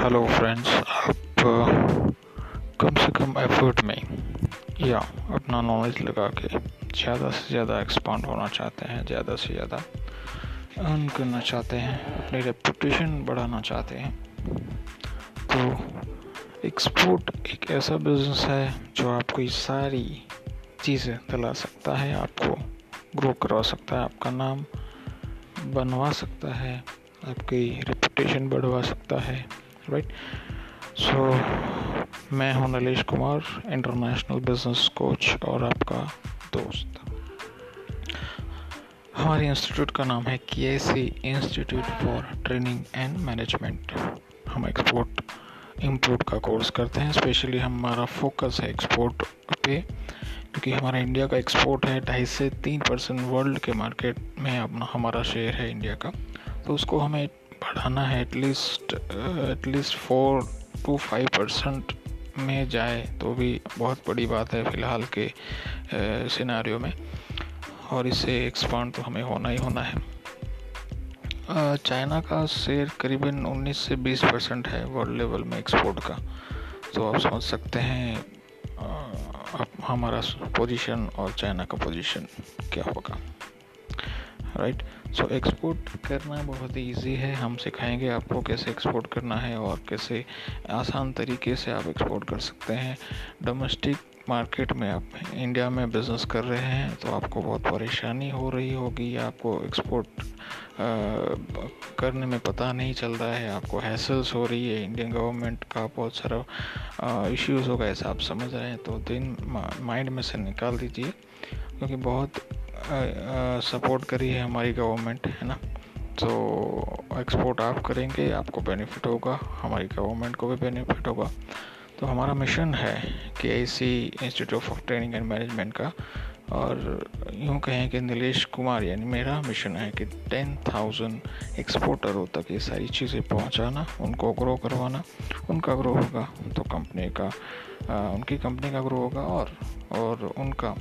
Hello friends आप कम से कम effort में या अपना नॉलेज लगा के ज़्यादा से ज़्यादा एक्सपांड होना चाहते हैं, ज़्यादा से ज़्यादा अर्न करना चाहते हैं, अपनी रेपुटेशन बढ़ाना चाहते हैं तो एक्सपोर्ट एक ऐसा बिज़नेस है जो आपको ये सारी चीज़ें दिला सकता है, आपको ग्रो करवा सकता है, आपका नाम बनवा सकता है, आपकी रेपुटेशन बढ़वा सकता है। राइट सो मैं हूँ Nalesh Kumar international business coach और आपका दोस्त। हमारे इंस्टीट्यूट का नाम है K C institute for training and management हम एक्सपोर्ट इंपोर्ट का कोर्स करते हैं स्पेशली हमारा फोकस है एक्सपोर्ट पे, क्योंकि हमारा इंडिया का एक्सपोर्ट है ढाई से तीन परसेंट वर्ल्ड के मार्केट में अपना, हमारा शेयर है इंडिया का। तो उसको हमें बढ़ाना है at least at least four to five percent में जाए तो भी बहुत बड़ी बात है फ़िलहाल के सिनारियो में। और इसे एक्सपांड तो हमें होना ही होना है। चाइना का शेयर करीबन 19 से 20 परसेंट है वर्ल्ड लेवल में एक्सपोर्ट का। तो आप समझ सकते हैं अब हमारा पोजीशन और चाइना का पोजीशन क्या होगा। राइट सो एक्सपोर्ट करना बहुत ही ईजी है। हम सिखाएँगे आपको कैसे एक्सपोर्ट करना है और कैसे आसान तरीके से आप एक्सपोर्ट कर सकते हैं। डोमेस्टिक मार्केट में आप इंडिया में बिज़नेस कर रहे हैं तो आपको बहुत परेशानी हो रही होगी। आपको एक्सपोर्ट करने में पता नहीं चल रहा है। आपको हैसल्स हो रही है। इंडियन गवर्नमेंट का बहुत सारा इश्यूज़ होगा, ऐसा आप समझ रहे हैं। तो दिन माइंड में से निकाल दीजिए, क्योंकि बहुत सपोर्ट करी है हमारी गवर्नमेंट है ना? तो एक्सपोर्ट आप करेंगे आपको बेनिफिट होगा हमारी गवर्नमेंट को भी बेनिफिट होगा। तो हमारा मिशन है K I C institute of training and management का और यूँ कहें कि नीलेश कुमार यानी मेरा मिशन है कि टेन थाउज़ेंड एक्सपोर्टरों तक ये सारी चीज़ें पहुंचाना उनको ग्रो करवाना उनका ग्रो होगा तो कंपनी का आ, उनकी कंपनी का ग्रो होगा और और उनका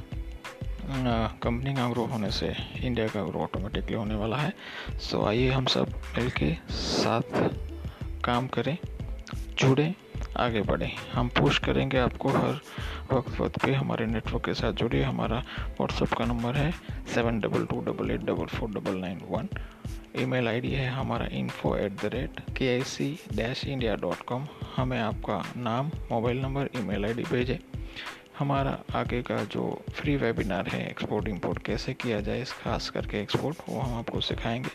कंपनी का ग्रो होने से इंडिया का ग्रो ऑटोमेटिकली होने वाला है। सो आइए हम सब मिलके साथ काम करें, जुड़े, आगे बढ़ें। हम पुश करेंगे आपको हर वक्त वक्त पे हमारे नेटवर्क के साथ जुड़िए। हमारा व्हाट्सअप का नंबर है seven double two double eight double four double nine one email ID है हमारा info at the rate K I C dash India dot com हमें आपका नाम मोबाइल नंबर ईमेल आईडी भेजें। हमारा आगे का जो फ्री वेबिनार है एक्सपोर्ट इंपोर्ट कैसे किया जाए, इस खास करके एक्सपोर्ट वो हम आपको सिखाएँगे।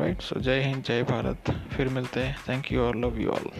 राइट सो जय हिंद, जय भारत। फिर मिलते हैं। थैंक यू और लव यू ऑल